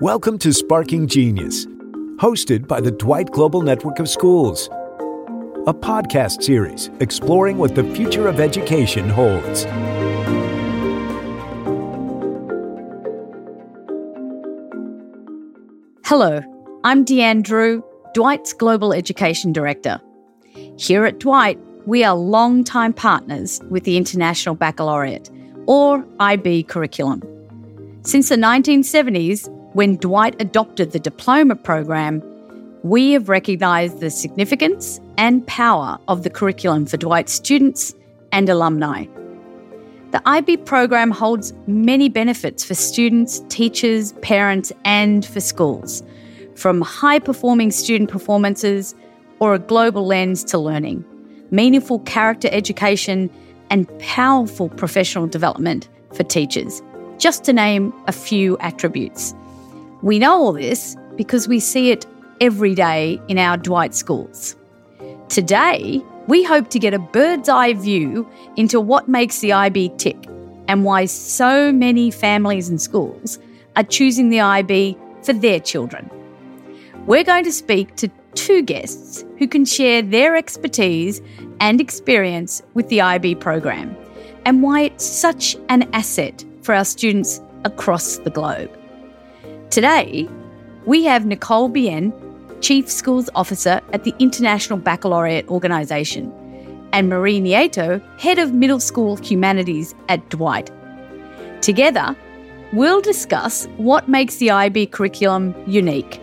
Welcome to Sparking Genius, hosted by the Dwight Global Network of Schools, a podcast series exploring what the future of education holds. Hello, I'm Dianne Drew, Dwight's Global Education Director. Here at Dwight, we are long-time partners with the International Baccalaureate, or IB curriculum. Since the 1970s, when Dwight adopted the diploma program, we have recognised the significance and power of the curriculum for Dwight's students and alumni. The IB program holds many benefits for students, teachers, parents, and for schools, from high performing student performances or a global lens to learning, meaningful character education, and powerful professional development for teachers, just to name a few attributes. We know all this because we see it every day in our Dwight schools. Today, we hope to get a bird's eye view into what makes the IB tick and why so many families and schools are choosing the IB for their children. We're going to speak to two guests who can share their expertise and experience with the IB program and why it's such an asset for our students across the globe. Today, we have Nicole Bien Chief Schools Officer at the International Baccalaureate Organisation, and Marie Nieto, Head of Middle School Humanities at Dwight. Together, we'll discuss what makes the IB curriculum unique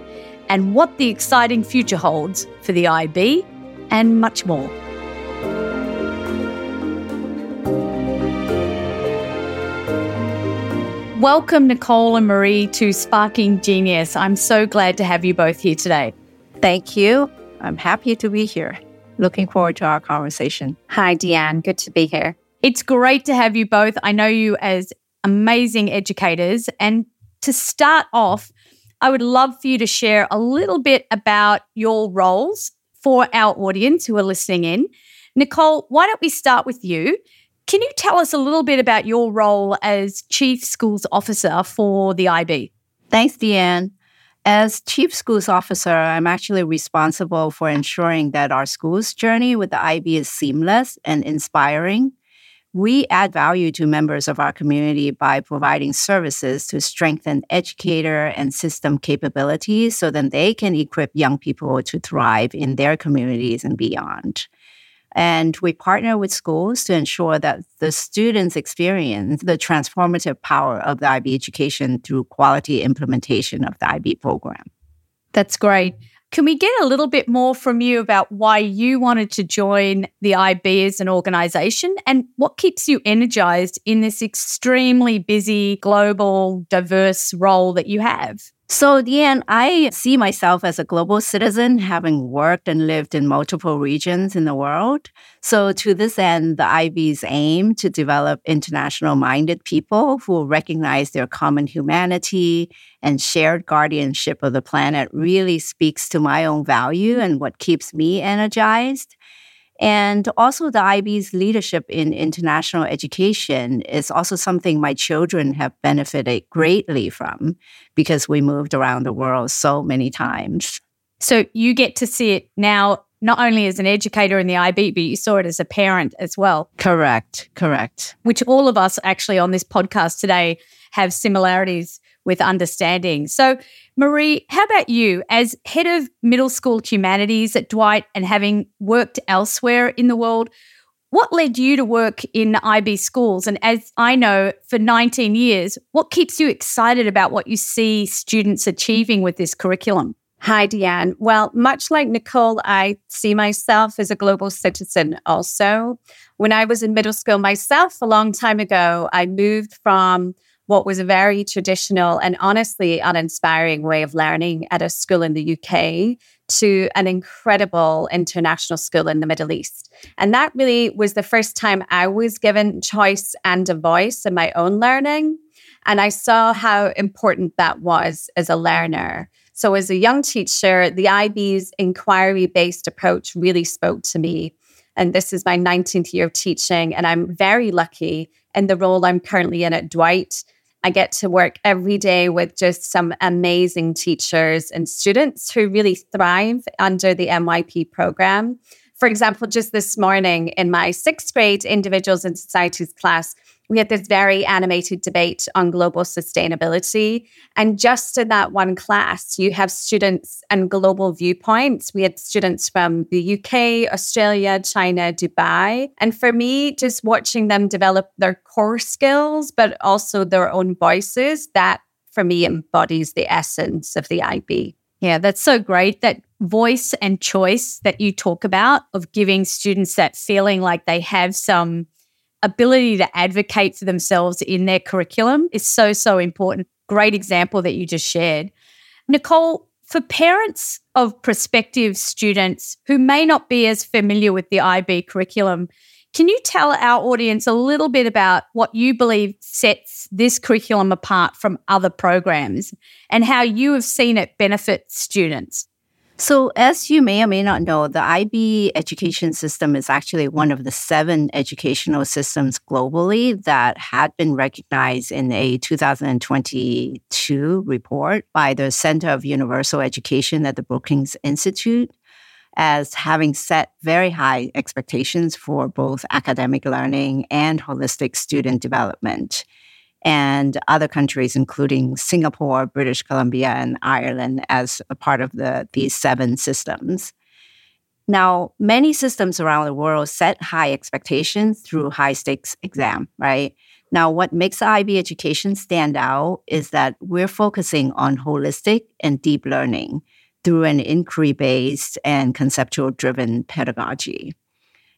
and what the exciting future holds for the IB and much more. Welcome, Nicole and Marie, to Sparking Genius. I'm so glad to have you both here today. Thank you. I'm happy to be here. Looking forward to our conversation. Hi, Dianne. Good to be here. It's great to have you both. I know you as amazing educators. And to start off, I would love for you to share a little bit about your roles for our audience who are listening in. Nicole, why don't we start with you? Can you tell us a little bit about your role as Chief Schools Officer for the IB? Thanks, Dianne. As Chief Schools Officer, I'm actually responsible for ensuring that our school's journey with the IB is seamless and inspiring. We add value to members of our community by providing services to strengthen educator and system capabilities so that they can equip young people to thrive in their communities and beyond. And we partner with schools to ensure that the students experience the transformative power of the IB education through quality implementation of the IB program. That's great. Can we get a little bit more from you about why you wanted to join the IB as an organization and what keeps you energized in this extremely busy, global, diverse role that you have? So, Dianne, I see myself as a global citizen, having worked and lived in multiple regions in the world. So, to this end, the IB's aim to develop international minded people who recognize their common humanity and shared guardianship of the planet really speaks to my own value and what keeps me energized. And also, the IB's leadership in international education is also something my children have benefited greatly from because we moved around the world so many times. So, you get to see it now, not only as an educator in the IB, but you saw it as a parent as well. Correct, correct. Which all of us actually on this podcast today have similarities with understanding. So, Marie, how about you as head of middle school humanities at Dwight and having worked elsewhere in the world? What led you to work in IB schools? And as I know, for 19 years, what keeps you excited about what you see students achieving with this curriculum? Hi, Dianne. Well, much like Nicole, I see myself as a global citizen also. When I was in middle school myself a long time ago, I moved from what was a very traditional and honestly uninspiring way of learning at a school in the UK to an incredible international school in the Middle East. And that really was the first time I was given choice and a voice in my own learning. And I saw how important that was as a learner. So, as a young teacher, the IB's inquiry based approach really spoke to me. And this is my 19th year of teaching. And I'm very lucky in the role I'm currently in at Dwight I get to work every day with just some amazing teachers and students who really thrive under the MYP program. For example, just this morning in my sixth grade individuals and societies class, we had this very animated debate on global sustainability. And just in that one class, you have students and global viewpoints. We had students from the UK, Australia, China, Dubai. And for me, just watching them develop their core skills, but also their own voices, that for me embodies the essence of the IB. Yeah, that's so great. That voice and choice that you talk about of giving students that feeling like they have some ability to advocate for themselves in their curriculum is so, so important. Great example that you just shared. Nicole, for parents of prospective students who may not be as familiar with the IB curriculum, can you tell our audience a little bit about what you believe sets this curriculum apart from other programs and how you have seen it benefit students? So, as you may or may not know, the IB education system is actually one of the seven educational systems globally that had been recognized in a 2022 report by the Center of Universal Education at the Brookings Institute as having set very high expectations for both academic learning and holistic student development and other countries, including Singapore, British Columbia, and Ireland, as a part of the, these seven systems. Now, many systems around the world set high expectations through high stakes exam, right? Now, what makes IB education stand out is that we're focusing on holistic and deep learning through an inquiry based and conceptual driven pedagogy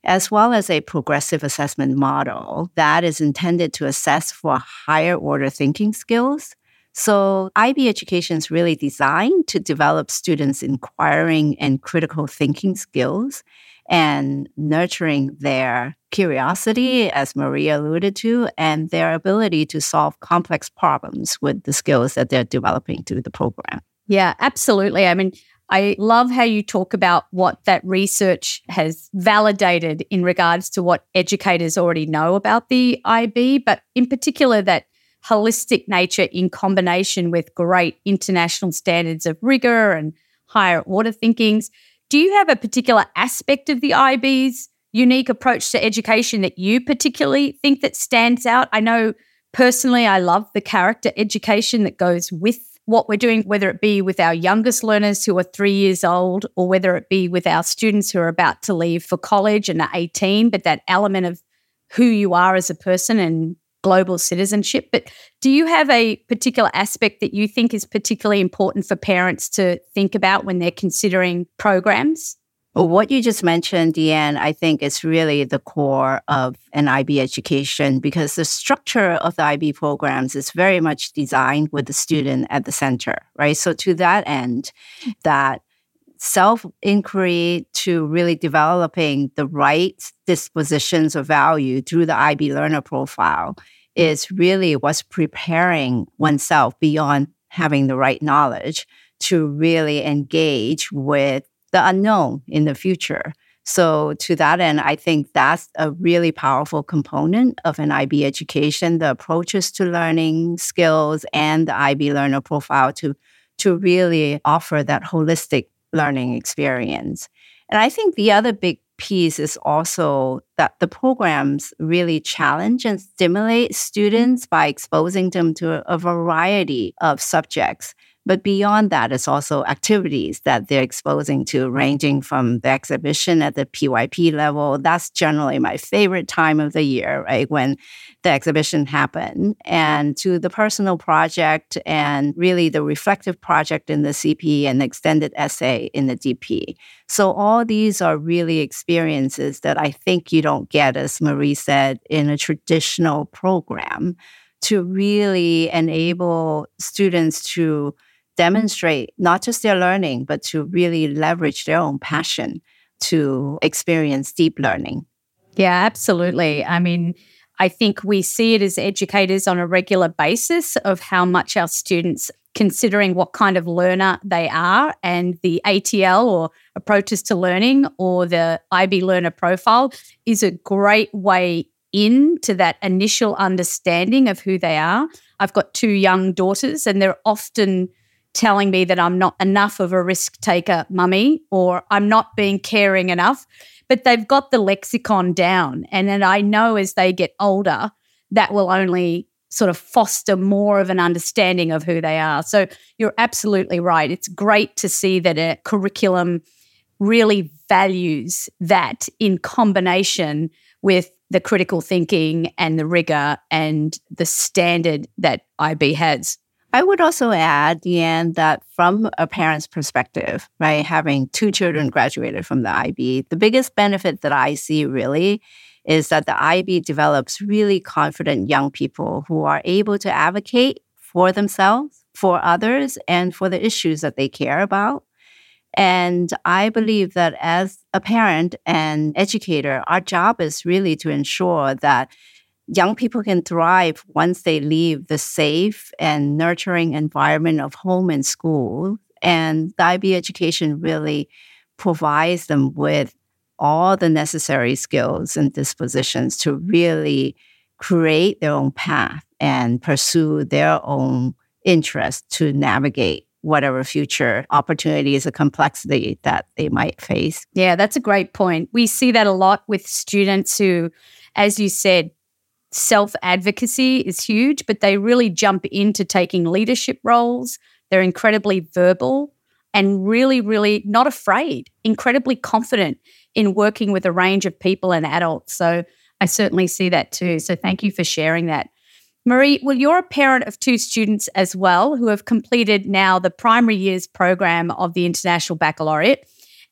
as well as a progressive assessment model that is intended to assess for higher order thinking skills. So, IB education is really designed to develop students' inquiring and critical thinking skills and nurturing their curiosity, as Maria alluded to, and their ability to solve complex problems with the skills that they're developing through the program. Yeah, absolutely. I mean, I love how you talk about what that research has validated in regards to what educators already know about the IB, but in particular, that holistic nature in combination with great international standards of rigor and higher order thinkings. Do you have a particular aspect of the IB's unique approach to education that you particularly think that stands out? I know personally I love the character education that goes with what we're doing, whether it be with our youngest learners who are three years old, or whether it be with our students who are about to leave for college and are 18, but that element of who you are as a person and global citizenship. But do you have a particular aspect that you think is particularly important for parents to think about when they're considering programs? What you just mentioned, Dianne, I think is really the core of an IB education because the structure of the IB programs is very much designed with the student at the center, right? So to that end, that self inquiry to really developing the right dispositions of value through the IB learner profile is really what's preparing oneself beyond having the right knowledge to really engage with the unknown in the future. So, to that end, I think that's a really powerful component of an IB education the approaches to learning skills and the IB learner profile to, to really offer that holistic learning experience. And I think the other big piece is also that the programs really challenge and stimulate students by exposing them to a variety of subjects but beyond that, it's also activities that they're exposing to, ranging from the exhibition at the PYP level. That's generally my favorite time of the year, right? When the exhibition happened, and to the personal project and really the reflective project in the CP and the extended essay in the DP. So all these are really experiences that I think you don't get, as Marie said, in a traditional program to really enable students to demonstrate not just their learning, but to really leverage their own passion to experience deep learning. Yeah, absolutely. I mean, I think we see it as educators on a regular basis of how much our students considering what kind of learner they are and the ATL or approaches to learning or the IB learner profile is a great way in to that initial understanding of who they are. I've got two young daughters, and they're often telling me that I'm not enough of a risk taker, mummy, or I'm not being caring enough. But they've got the lexicon down. And then I know as they get older, that will only sort of foster more of an understanding of who they are. So you're absolutely right. It's great to see that a curriculum really values that in combination with the critical thinking and the rigor and the standard that IB has. I would also add, Dianne, that from a parent's perspective, right, having two children graduated from the IB, the biggest benefit that I see really is that the IB develops really confident young people who are able to advocate for themselves, for others, and for the issues that they care about. And I believe that as a parent and educator, our job is really to ensure that young people can thrive once they leave the safe and nurturing environment of home and school. And IB education really provides them with all the necessary skills and dispositions to really create their own path and pursue their own interest to navigate whatever future opportunities or complexity that they might face. Yeah, that's a great point. We see that a lot with students who, as you said, self advocacy is huge, but they really jump into taking leadership roles. They're incredibly verbal and really, really not afraid, incredibly confident in working with a range of people and adults. So I certainly see that too. So thank you for sharing that. Marie, well, you're a parent of two students as well who have completed now the primary years program of the International Baccalaureate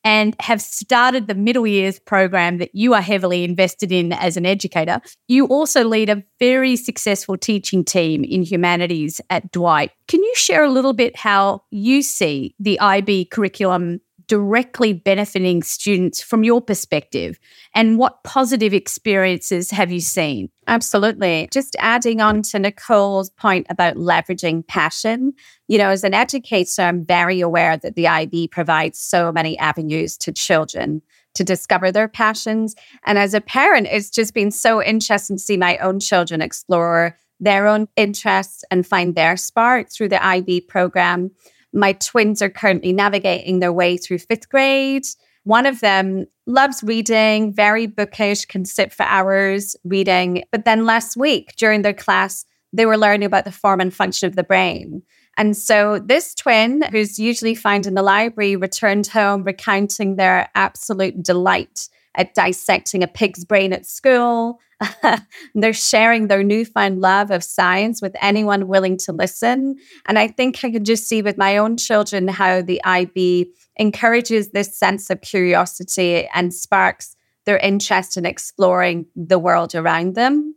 and have started the middle years program that you are heavily invested in as an educator. You also lead a very successful teaching team in humanities at Dwight. Can you share a little bit how you see the IB curriculum directly benefiting students from your perspective? And what positive experiences have you seen? Absolutely. Just adding on to Nicole's point about leveraging passion, you know, as an educator, I'm very aware that the IB provides so many avenues to children to discover their passions. And as a parent, it's just been so interesting to see my own children explore their own interests and find their spark through the IB program. My twins are currently navigating their way through fifth grade. One of them loves reading, very bookish, can sit for hours reading. But then last week during their class, they were learning about the form and function of the brain. And so this twin, who's usually found in the library, returned home recounting their absolute delight at dissecting a pig's brain at school. They're sharing their newfound love of science with anyone willing to listen. And I think I can just see with my own children how the IB encourages this sense of curiosity and sparks their interest in exploring the world around them.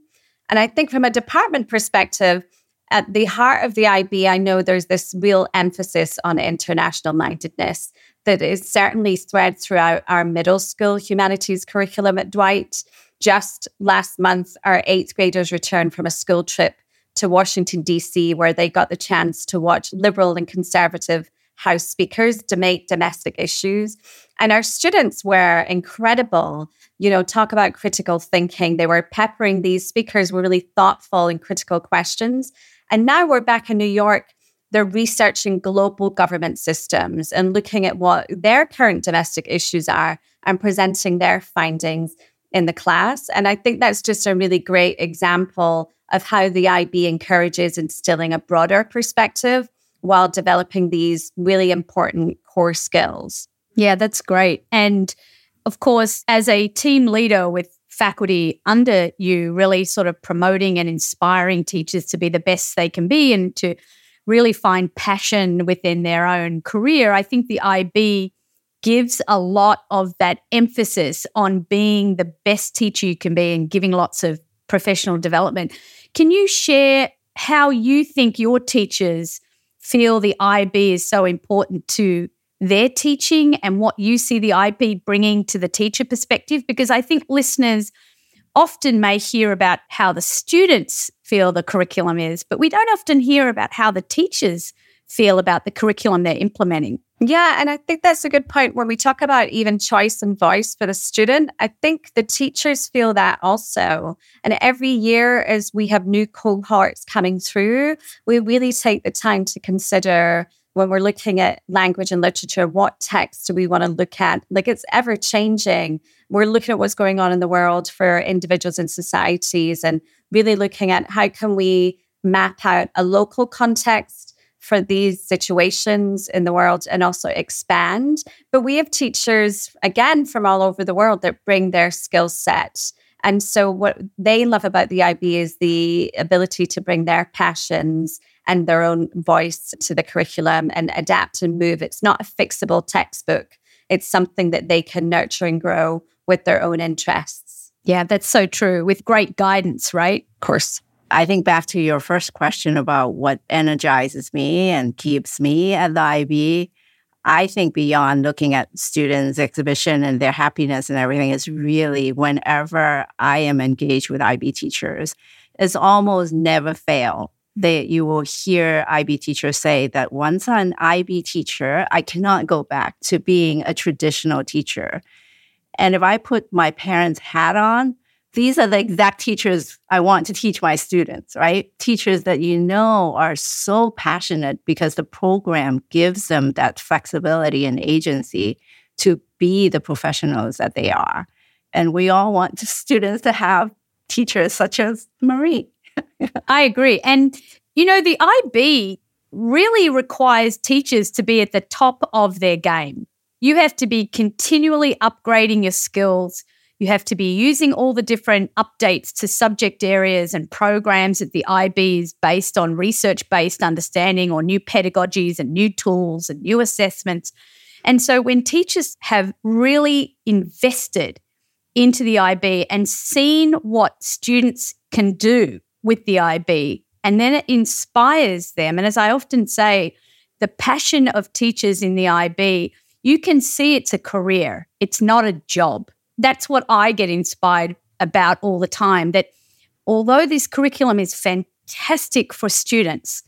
And I think from a department perspective, at the heart of the IB, I know there's this real emphasis on international mindedness that is certainly thread throughout our middle school humanities curriculum at Dwight. Just last month, our eighth graders returned from a school trip to Washington, D.C., where they got the chance to watch liberal and conservative House speakers debate domestic issues. And our students were incredible. You know, talk about critical thinking. They were peppering these speakers with really thoughtful and critical questions. And now we're back in New York they're researching global government systems and looking at what their current domestic issues are and presenting their findings in the class. And I think that's just a really great example of how the IB encourages instilling a broader perspective while developing these really important core skills. Yeah, that's great. And of course, as a team leader with faculty under you, really sort of promoting and inspiring teachers to be the best they can be and to really find passion within their own career, I think the IB gives a lot of that emphasis on being the best teacher you can be and giving lots of professional development. Can you share how you think your teachers feel the IB is so important to their teaching and what you see the IB bringing to the teacher perspective? Because I think listeners often may hear about how the students feel the curriculum is, but we don't often hear about how the teachers feel about the curriculum they're implementing. Yeah, and I think that's a good point when we talk about even choice and voice for the student. I think the teachers feel that also. And every year, as we have new cohorts coming through, we really take the time to consider when we're looking at language and literature, what text do we want to look at? Like it's ever changing. We're looking at what's going on in the world for individuals and societies and really looking at how can we map out a local context for these situations in the world and also expand. But we have teachers, again, from all over the world that bring their skill set. And so, what they love about the IB is the ability to bring their passions and their own voice to the curriculum and adapt and move. It's not a fixable textbook, it's something that they can nurture and grow with their own interests. Yeah, that's so true with great guidance, right? Of course. I think back to your first question about what energizes me and keeps me at the IB. I think beyond looking at students' exhibition and their happiness and everything is really whenever I am engaged with IB teachers, it's almost never fail. That you will hear IB teachers say that once an IB teacher, I cannot go back to being a traditional teacher. And if I put my parents' hat on, these are the exact teachers I want to teach my students, right? Teachers that you know are so passionate because the program gives them that flexibility and agency to be the professionals that they are. And we all want students to have teachers such as Marie. I agree. And, you know, the IB really requires teachers to be at the top of their game. You have to be continually upgrading your skills you have to be using all the different updates to subject areas and programs that the IB is based on research based understanding or new pedagogies and new tools and new assessments. And so when teachers have really invested into the IB and seen what students can do with the IB, and then it inspires them. And as I often say, the passion of teachers in the IB, you can see it's a career, it's not a job that's what I get inspired about all the time. That although this curriculum is fantastic for students,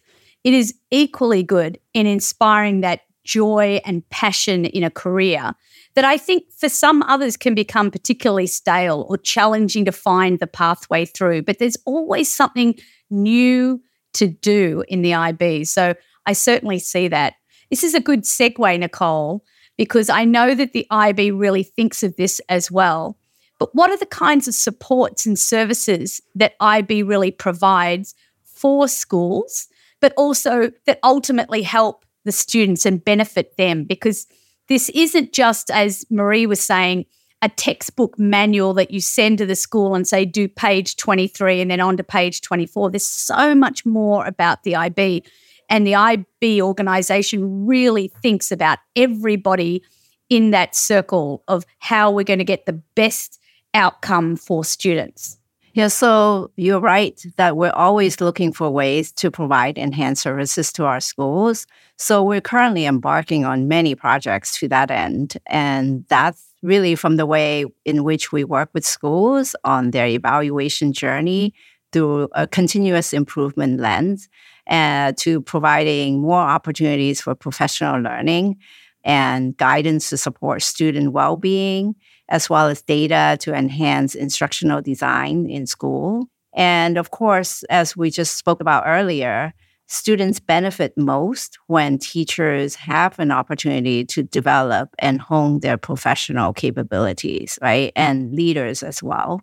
it is equally good in inspiring that joy and passion in a career that I think for some others can become particularly stale or challenging to find the pathway through. But there's always something new to do in the IB. So I certainly see that. This is a good segue, Nicole, because I know that the IB really thinks of this as well. But what are the kinds of supports and services that IB really provides for schools, but also that ultimately help the students and benefit them? Because this isn't just, as Marie was saying, a textbook manual that you send to the school and say, do page 23 and then on to page 24. There's so much more about the IB. And the IB organization really thinks about everybody in that circle of how we're going to get the best outcome for students. Yeah, so you're right that we're always looking for ways to provide enhanced services to our schools. So we're currently embarking on many projects to that end. And that's really from the way in which we work with schools on their evaluation journey through a continuous improvement lens uh, to providing more opportunities for professional learning and guidance to support student well being, as well as data to enhance instructional design in school. And of course, as we just spoke about earlier, students benefit most when teachers have an opportunity to develop and hone their professional capabilities, right? And leaders as well.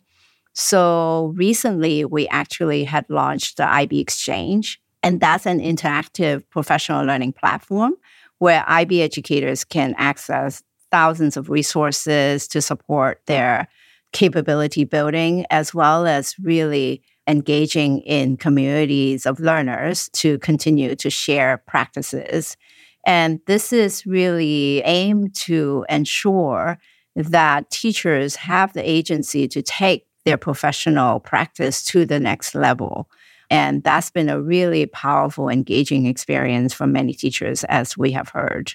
So recently, we actually had launched the IB Exchange, and that's an interactive professional learning platform where IB educators can access thousands of resources to support their capability building, as well as really engaging in communities of learners to continue to share practices. And this is really aimed to ensure that teachers have the agency to take their professional practice to the next level. And that's been a really powerful, engaging experience for many teachers, as we have heard.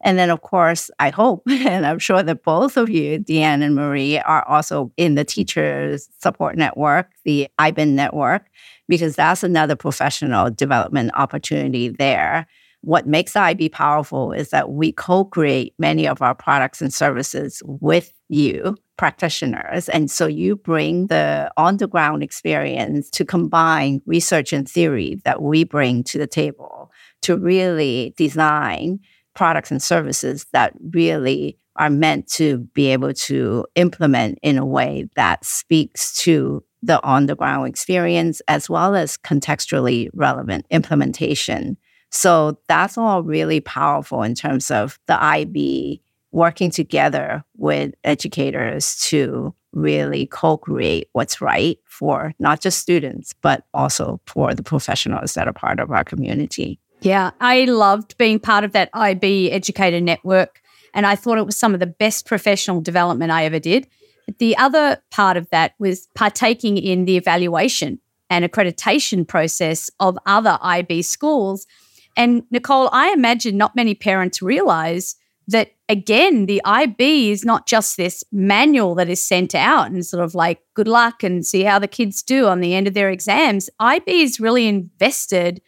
And then, of course, I hope, and I'm sure that both of you, Dianne and Marie, are also in the Teachers Support Network, the IBEN network, because that's another professional development opportunity there. What makes IB powerful is that we co create many of our products and services with you, practitioners. And so you bring the on the ground experience to combine research and theory that we bring to the table to really design products and services that really are meant to be able to implement in a way that speaks to the on the ground experience as well as contextually relevant implementation. So that's all really powerful in terms of the IB working together with educators to really co-create what's right for not just students but also for the professionals that are part of our community. Yeah, I loved being part of that IB educator network and I thought it was some of the best professional development I ever did. The other part of that was partaking in the evaluation and accreditation process of other IB schools. And Nicole, I imagine not many parents realize that again, the IB is not just this manual that is sent out and sort of like good luck and see how the kids do on the end of their exams. IB is really invested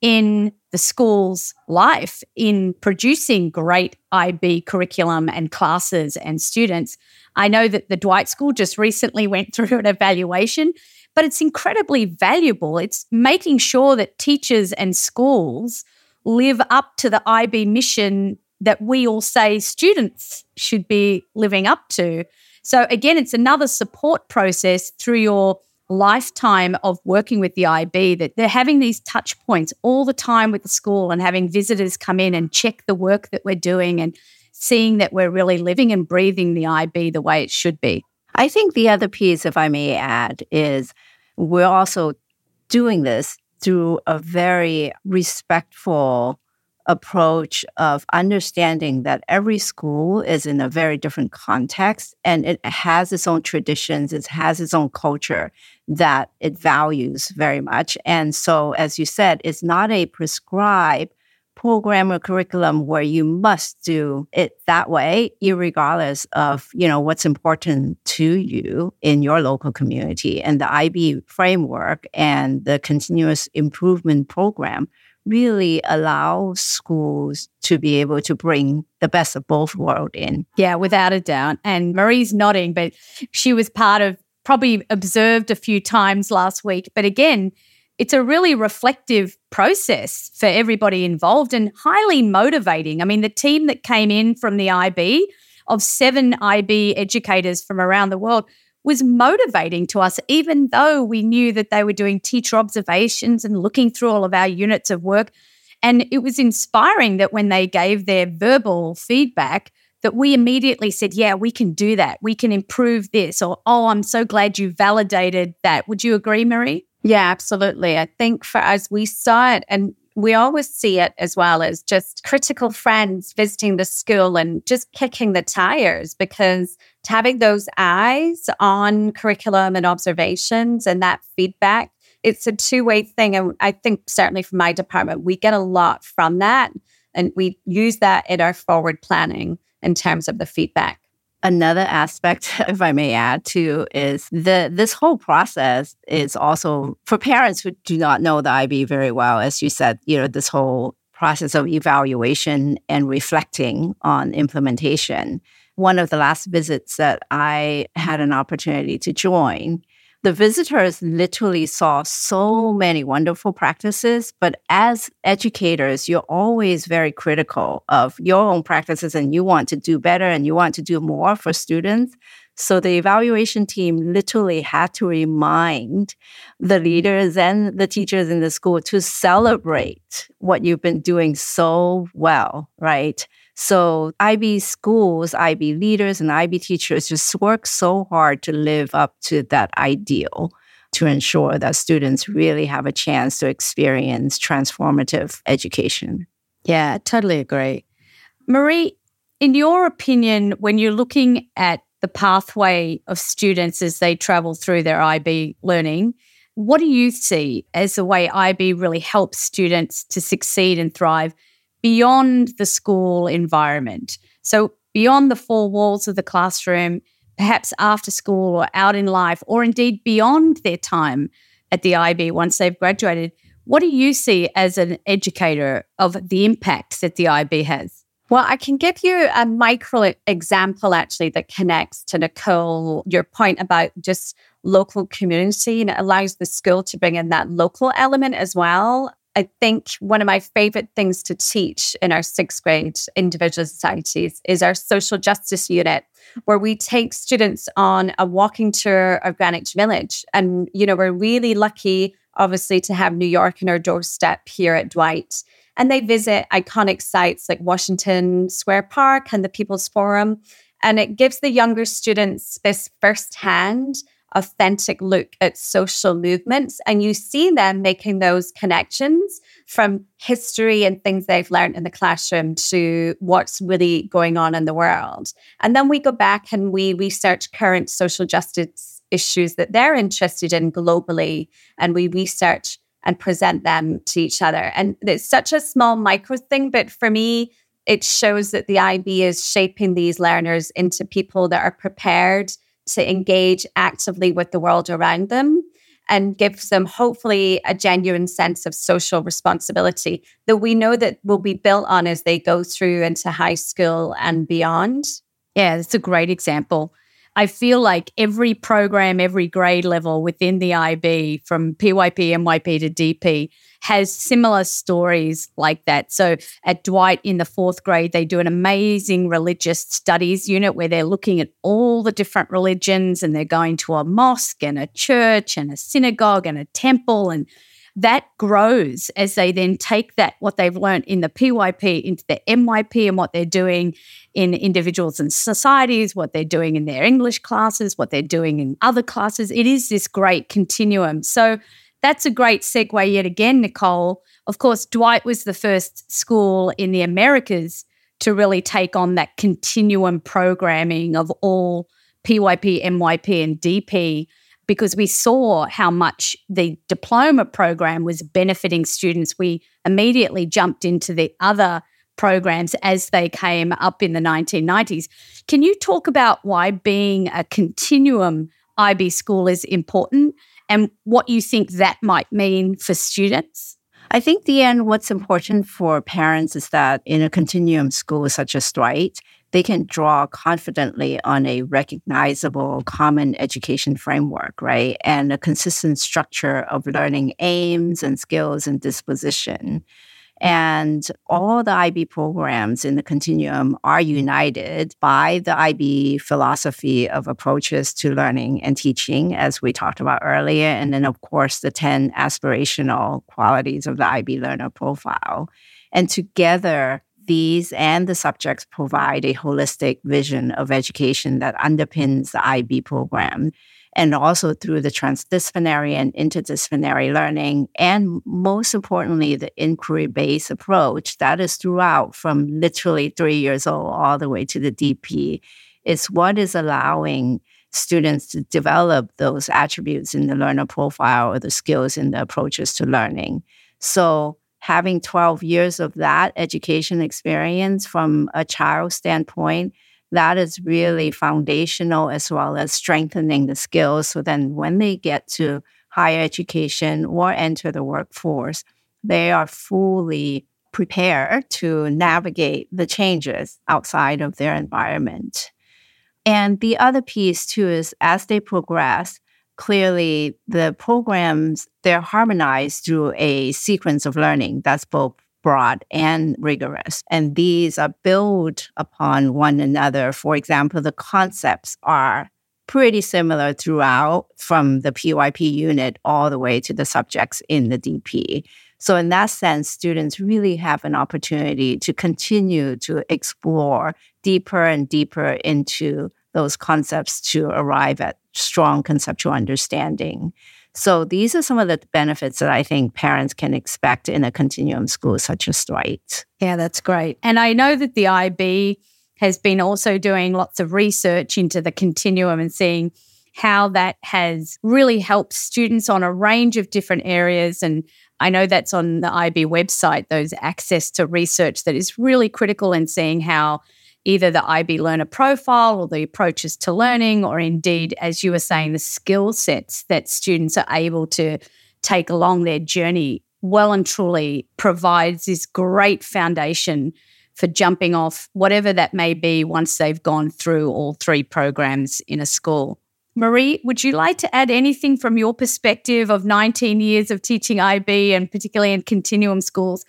in the school's life in producing great IB curriculum and classes and students. I know that the Dwight School just recently went through an evaluation, but it's incredibly valuable. It's making sure that teachers and schools live up to the IB mission that we all say students should be living up to. So, again, it's another support process through your lifetime of working with the IB that they're having these touch points all the time with the school and having visitors come in and check the work that we're doing and seeing that we're really living and breathing the IB the way it should be. I think the other piece, if I may add, is we're also doing this through a very respectful approach of understanding that every school is in a very different context and it has its own traditions, it has its own culture that it values very much. And so, as you said, it's not a prescribed program or curriculum where you must do it that way regardless of you know what's important to you in your local community and the ib framework and the continuous improvement program really allow schools to be able to bring the best of both worlds in. Yeah, without a doubt. And Marie's nodding, but she was part of, probably observed a few times last week. But again, it's a really reflective process for everybody involved and highly motivating. I mean, the team that came in from the IB of seven IB educators from around the world was motivating to us, even though we knew that they were doing teacher observations and looking through all of our units of work. And it was inspiring that when they gave their verbal feedback, that we immediately said, Yeah, we can do that. We can improve this. Or, Oh, I'm so glad you validated that. Would you agree, Marie? Yeah, absolutely. I think for us, we saw it and we always see it as well as just critical friends visiting the school and just kicking the tires because having those eyes on curriculum and observations and that feedback, it's a two way thing. And I think certainly from my department, we get a lot from that. And we use that in our forward planning in terms of the feedback. Another aspect, if I may add too, is the this whole process is also for parents who do not know the IB very well, as you said, you know, this whole process of evaluation and reflecting on implementation. One of the last visits that I had an opportunity to join the visitors literally saw so many wonderful practices, but as educators, you're always very critical of your own practices and you want to do better and you want to do more for students. So the evaluation team literally had to remind the leaders and the teachers in the school to celebrate what you've been doing so well, right? So IB schools, IB leaders, and IB teachers just work so hard to live up to that ideal to ensure that students really have a chance to experience transformative education. Yeah, totally agree. Marie, in your opinion, when you're looking at the pathway of students as they travel through their IB learning, what do you see as the way IB really helps students to succeed and thrive beyond the school environment. So, beyond the four walls of the classroom, perhaps after school or out in life, or indeed beyond their time at the IB once they've graduated. What do you see as an educator of the impact that the IB has? Well, I can give you a micro example actually that connects to Nicole, your point about just local community and it allows the school to bring in that local element as well. I think one of my favorite things to teach in our sixth grade individual societies is our social justice unit, where we take students on a walking tour of Greenwich Village. And, you know, we're really lucky, obviously, to have New York in our doorstep here at Dwight. And they visit iconic sites like Washington Square Park and the People's Forum. And it gives the younger students this firsthand authentic look at social movements and you see them making those connections from history and things they've learned in the classroom to what's really going on in the world. And then we go back and we research current social justice issues that they're interested in globally and we research and present them to each other. And it's such a small micro thing, but for me, it shows that the IB is shaping these learners into people that are prepared to engage actively with the world around them and gives them hopefully a genuine sense of social responsibility that we know that will be built on as they go through into high school and beyond. Yeah, that's a great example. I feel like every program, every grade level within the IB, from PYP, MYP to DP, has similar stories like that. So at Dwight in the fourth grade, they do an amazing religious studies unit where they're looking at all the different religions and they're going to a mosque and a church and a synagogue and a temple and that grows as they then take that what they've learned in the PYP into the MYP and what they're doing in individuals and societies, what they're doing in their English classes, what they're doing in other classes. It is this great continuum. So that's a great segue yet again, Nicole. Of course, Dwight was the first school in the Americas to really take on that continuum programming of all PYP, MYP, and DP because we saw how much the diploma program was benefiting students. We immediately jumped into the other programs as they came up in the 1990s. Can you talk about why being a continuum IB school is important and what you think that might mean for students? I think the end what's important for parents is that in a continuum school such as Dwight, they can draw confidently on a recognizable common education framework, right? And a consistent structure of learning aims and skills and disposition. And all the IB programs in the continuum are united by the IB philosophy of approaches to learning and teaching, as we talked about earlier. And then, of course, the 10 aspirational qualities of the IB learner profile. And together, these and the subjects provide a holistic vision of education that underpins the IB program. And also through the transdisciplinary and interdisciplinary learning, and most importantly, the inquiry based approach that is throughout from literally three years old all the way to the DP, is what is allowing students to develop those attributes in the learner profile or the skills in the approaches to learning. So, having 12 years of that education experience from a child standpoint, that is really foundational as well as strengthening the skills. So then when they get to higher education or enter the workforce, they are fully prepared to navigate the changes outside of their environment. And the other piece too is as they progress, clearly the programs they're harmonized through a sequence of learning that's both broad and rigorous. And these are built upon one another. For example the concepts are pretty similar throughout from the pyp unit all the way to the subjects in the dp so in that sense students really have an opportunity to continue to explore deeper and deeper into those concepts to arrive at strong conceptual understanding. So these are some of the benefits that I think parents can expect in a continuum school such as Dwight. Yeah, that's great. And I know that the IB has been also doing lots of research into the continuum and seeing how that has really helped students on a range of different areas. And I know that's on the IB website, those access to research that is really critical in seeing how either the IB learner profile or the approaches to learning, or indeed, as you were saying, the skill sets that students are able to take along their journey well and truly provides this great foundation for jumping off whatever that may be once they've gone through all three programs in a school. Marie, would you like to add anything from your perspective of 19 years of teaching IB and particularly in continuum schools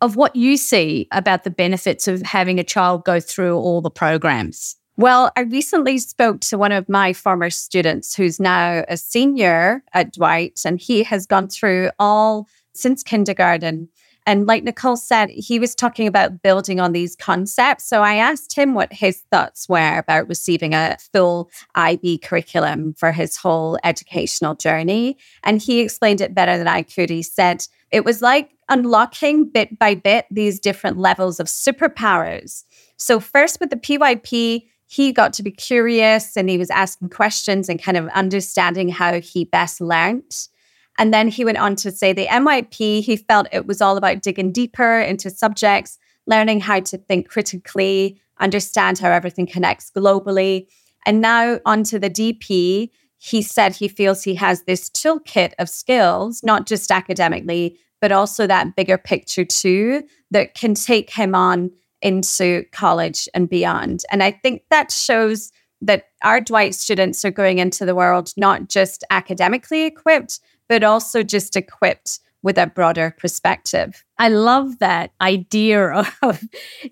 of what you see about the benefits of having a child go through all the programs? Well, I recently spoke to one of my former students who's now a senior at Dwight, and he has gone through all since kindergarten. And like Nicole said, he was talking about building on these concepts. So I asked him what his thoughts were about receiving a full IB curriculum for his whole educational journey. And he explained it better than I could. He said it was like unlocking bit by bit these different levels of superpowers. So, first with the PYP, he got to be curious and he was asking questions and kind of understanding how he best learned. And then he went on to say the MYP, he felt it was all about digging deeper into subjects, learning how to think critically, understand how everything connects globally. And now onto the DP, he said he feels he has this toolkit of skills, not just academically, but also that bigger picture too, that can take him on into college and beyond. And I think that shows that our Dwight students are going into the world not just academically equipped, but also just equipped with a broader perspective. I love that idea of,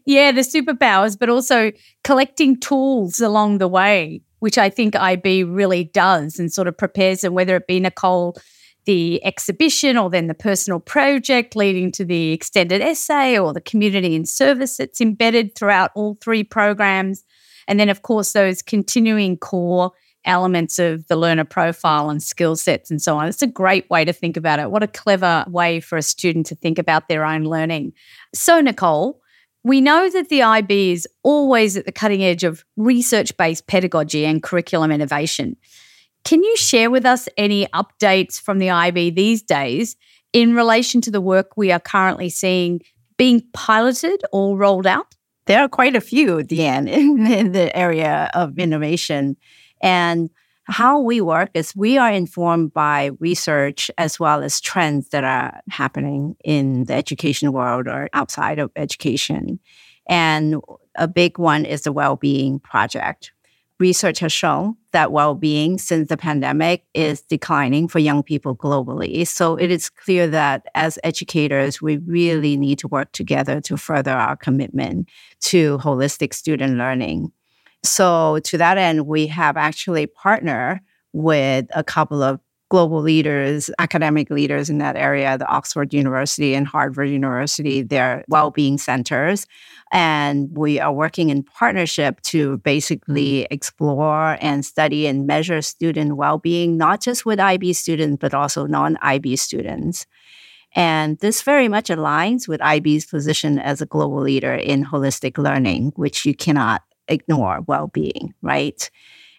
yeah, the superpowers, but also collecting tools along the way, which I think IB really does and sort of prepares them, whether it be Nicole, the exhibition, or then the personal project leading to the extended essay or the community and service that's embedded throughout all three programs. And then, of course, those continuing core elements of the learner profile and skill sets and so on. It's a great way to think about it. What a clever way for a student to think about their own learning. So, Nicole, we know that the IB is always at the cutting edge of research based pedagogy and curriculum innovation. Can you share with us any updates from the IB these days in relation to the work we are currently seeing being piloted or rolled out? There are quite a few, Dianne, in, in the area of innovation. And how we work is we are informed by research as well as trends that are happening in the education world or outside of education. And a big one is the well being project. Research has shown that well being since the pandemic is declining for young people globally. So it is clear that as educators, we really need to work together to further our commitment to holistic student learning. So to that end, we have actually partnered with a couple of global leaders, academic leaders in that area, the Oxford University and Harvard University, their well-being centers. And we are working in partnership to mm-hmm. basically explore and study and measure student well-being, not just with IB students, but also non-IB students. And this very much aligns with IB's position as a global leader in holistic learning, which you cannot ignore well being, right?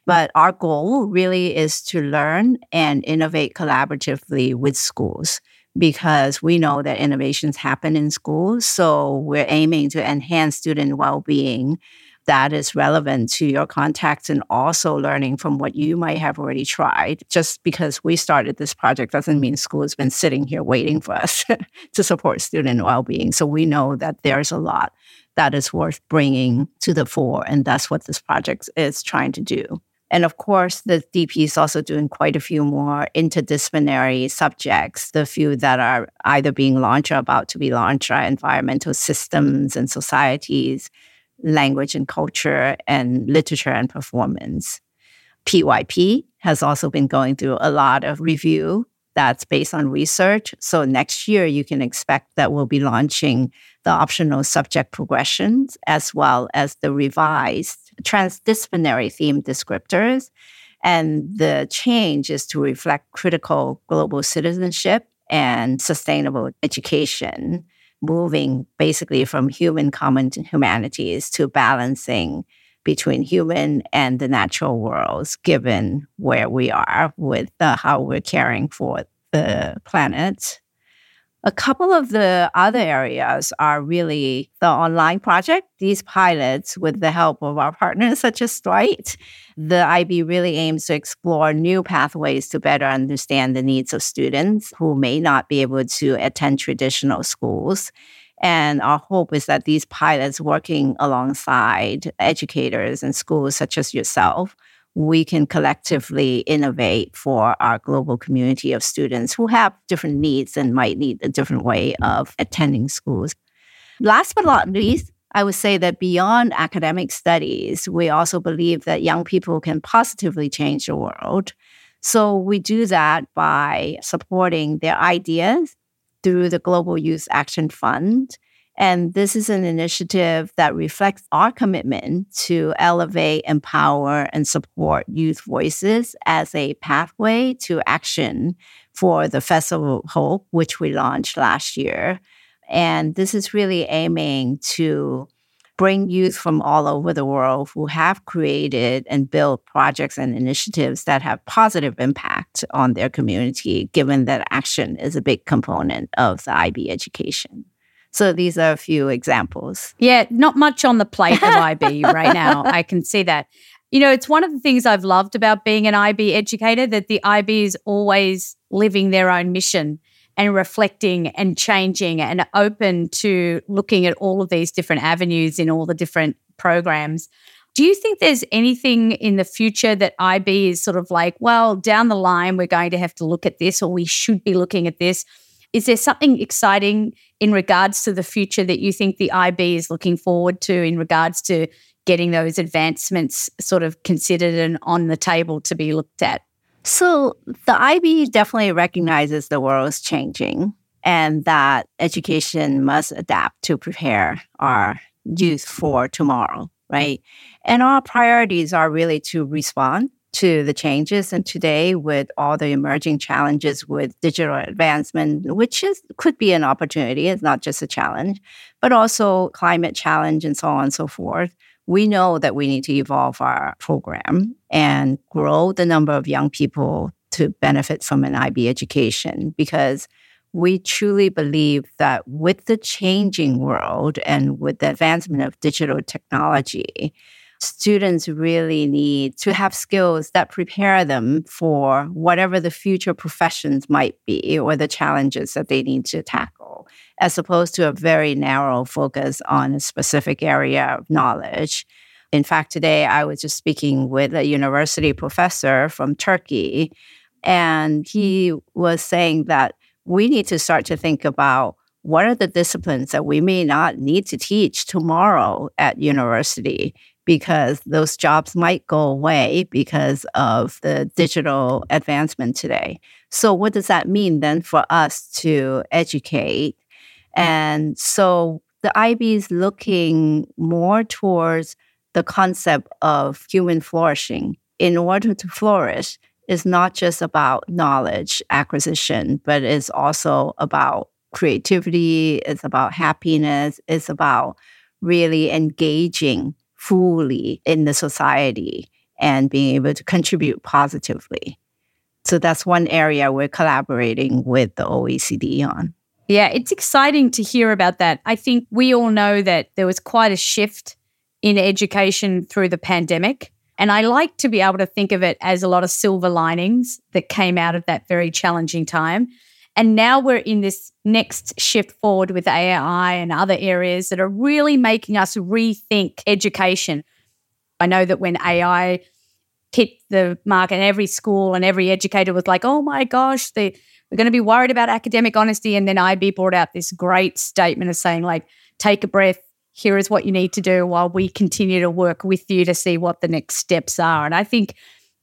But our goal really is to learn and innovate collaboratively with schools because we know that innovations happen in schools. So we're aiming to enhance student well being that is relevant to your context and also learning from what you might have already tried. Just because we started this project doesn't mean school has been sitting here waiting for us to support student well being. So we know that there's a lot that is worth bringing to the fore. And that's what this project is trying to do. And of course, the DP is also doing quite a few more interdisciplinary subjects. The few that are either being launched or about to be launched are environmental systems and societies, language and culture, and literature and performance. PYP has also been going through a lot of review that's based on research. So next year, you can expect that we'll be launching the optional subject progressions as well as the revised transdisciplinary theme descriptors. And the change is to reflect critical global citizenship and sustainable education, moving basically from human common humanities to balancing between human and the natural worlds, given where we are with uh, how we're caring for the planet. A couple of the other areas are really the online project. These pilots, with the help of our partners such as Dwight, the IB really aims to explore new pathways to better understand the needs of students who may not be able to attend traditional schools. And our hope is that these pilots working alongside educators and schools such as yourself we can collectively innovate for our global community of students who have different needs and might need a different way of attending schools. Last but not least, I would say that beyond academic studies, we also believe that young people can positively change the world. So we do that by supporting their ideas through the Global Youth Action Fund and this is an initiative that reflects our commitment to elevate, empower, and support youth voices as a pathway to action for the Festival of Hope, which we launched last year. And this is really aiming to bring youth from all over the world who have created and built projects and initiatives that have positive impact on their community, given that action is a big component of the IB education. So these are a few examples. Yeah, not much on the plate of IB right now. I can see that. You know, it's one of the things I've loved about being an IB educator that the IB is always living their own mission and reflecting and changing and open to looking at all of these different avenues in all the different programs. Do you think there's anything in the future that IB is sort of like, well, down the line, we're going to have to look at this or we should be looking at this? Is there something exciting in regards to the future that you think the IB is looking forward to in regards to getting those advancements sort of considered and on the table to be looked at? So the IB definitely recognizes the world is changing and that education must adapt to prepare our youth for tomorrow, right? And our priorities are really to respond to the changes. And today, with all the emerging challenges with digital advancement, which is could be an opportunity, it's not just a challenge, but also climate challenge and so on and so forth. We know that we need to evolve our program and grow the number of young people to benefit from an IB education because we truly believe that with the changing world and with the advancement of digital technology, students really need to have skills that prepare them for whatever the future professions might be or the challenges that they need to tackle, as opposed to a very narrow focus on a specific area of knowledge. In fact, today I was just speaking with a university professor from Turkey, and he was saying that we need to start to think about what are the disciplines that we may not need to teach tomorrow at university because those jobs might go away because of the digital advancement today. So, what does that mean then for us to educate? And so, the IB is looking more towards the concept of human flourishing. In order to flourish, is not just about knowledge acquisition, but it's also about creativity, it's about happiness, it's about really engaging fully in the society and being able to contribute positively. So that's one area we're collaborating with the OECD on. Yeah, it's exciting to hear about that. I think we all know that there was quite a shift in education through the pandemic. And I like to be able to think of it as a lot of silver linings that came out of that very challenging time. And now we're in this next shift forward with AI and other areas that are really making us rethink education. I know that when AI hit the market, every school and every educator was like, oh my gosh, they, we're going to be worried about academic honesty. And then IB brought out this great statement of saying, like, take a breath. Here is what you need to do while we continue to work with you to see what the next steps are. And I think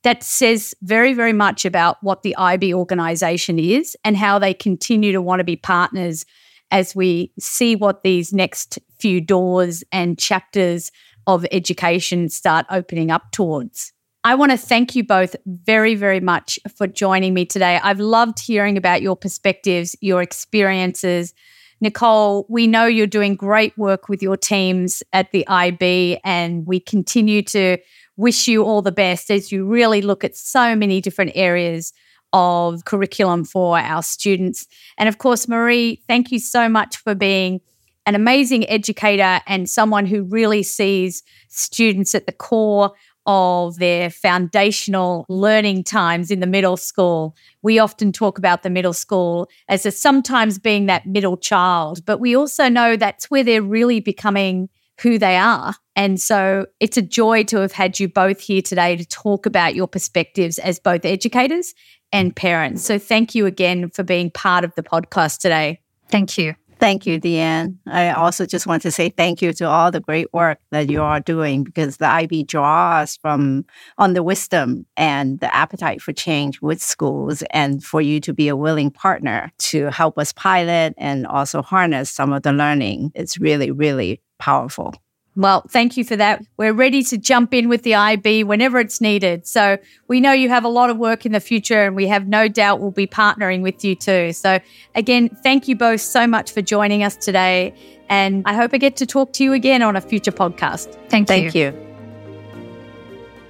that says very, very much about what the IB organization is and how they continue to want to be partners as we see what these next few doors and chapters of education start opening up towards. I want to thank you both very, very much for joining me today. I've loved hearing about your perspectives, your experiences. Nicole, we know you're doing great work with your teams at the IB, and we continue to wish you all the best as you really look at so many different areas of curriculum for our students. And of course, Marie, thank you so much for being an amazing educator and someone who really sees students at the core of their foundational learning times in the middle school. We often talk about the middle school as a sometimes being that middle child, but we also know that's where they're really becoming who they are. And so it's a joy to have had you both here today to talk about your perspectives as both educators and parents. So thank you again for being part of the podcast today. Thank you. Thank you, Dianne. I also just want to say thank you to all the great work that you are doing because the IB draws from on the wisdom and the appetite for change with schools and for you to be a willing partner to help us pilot and also harness some of the learning. It's really, really powerful. Well, thank you for that. We're ready to jump in with the IB whenever it's needed. So we know you have a lot of work in the future, and we have no doubt we'll be partnering with you too. So, again, thank you both so much for joining us today. And I hope I get to talk to you again on a future podcast. Thank, you. thank you. you.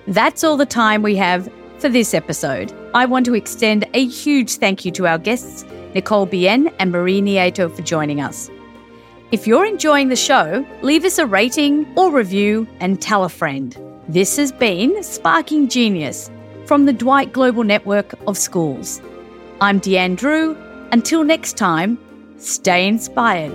That's all the time we have for this episode. I want to extend a huge thank you to our guests, Nicole Bien and Marie Nieto, for joining us. If you're enjoying the show, leave us a rating or review and tell a friend. This has been Sparking Genius from the Dwight Global Network of Schools. I'm Dianne Drew. Until next time, stay inspired.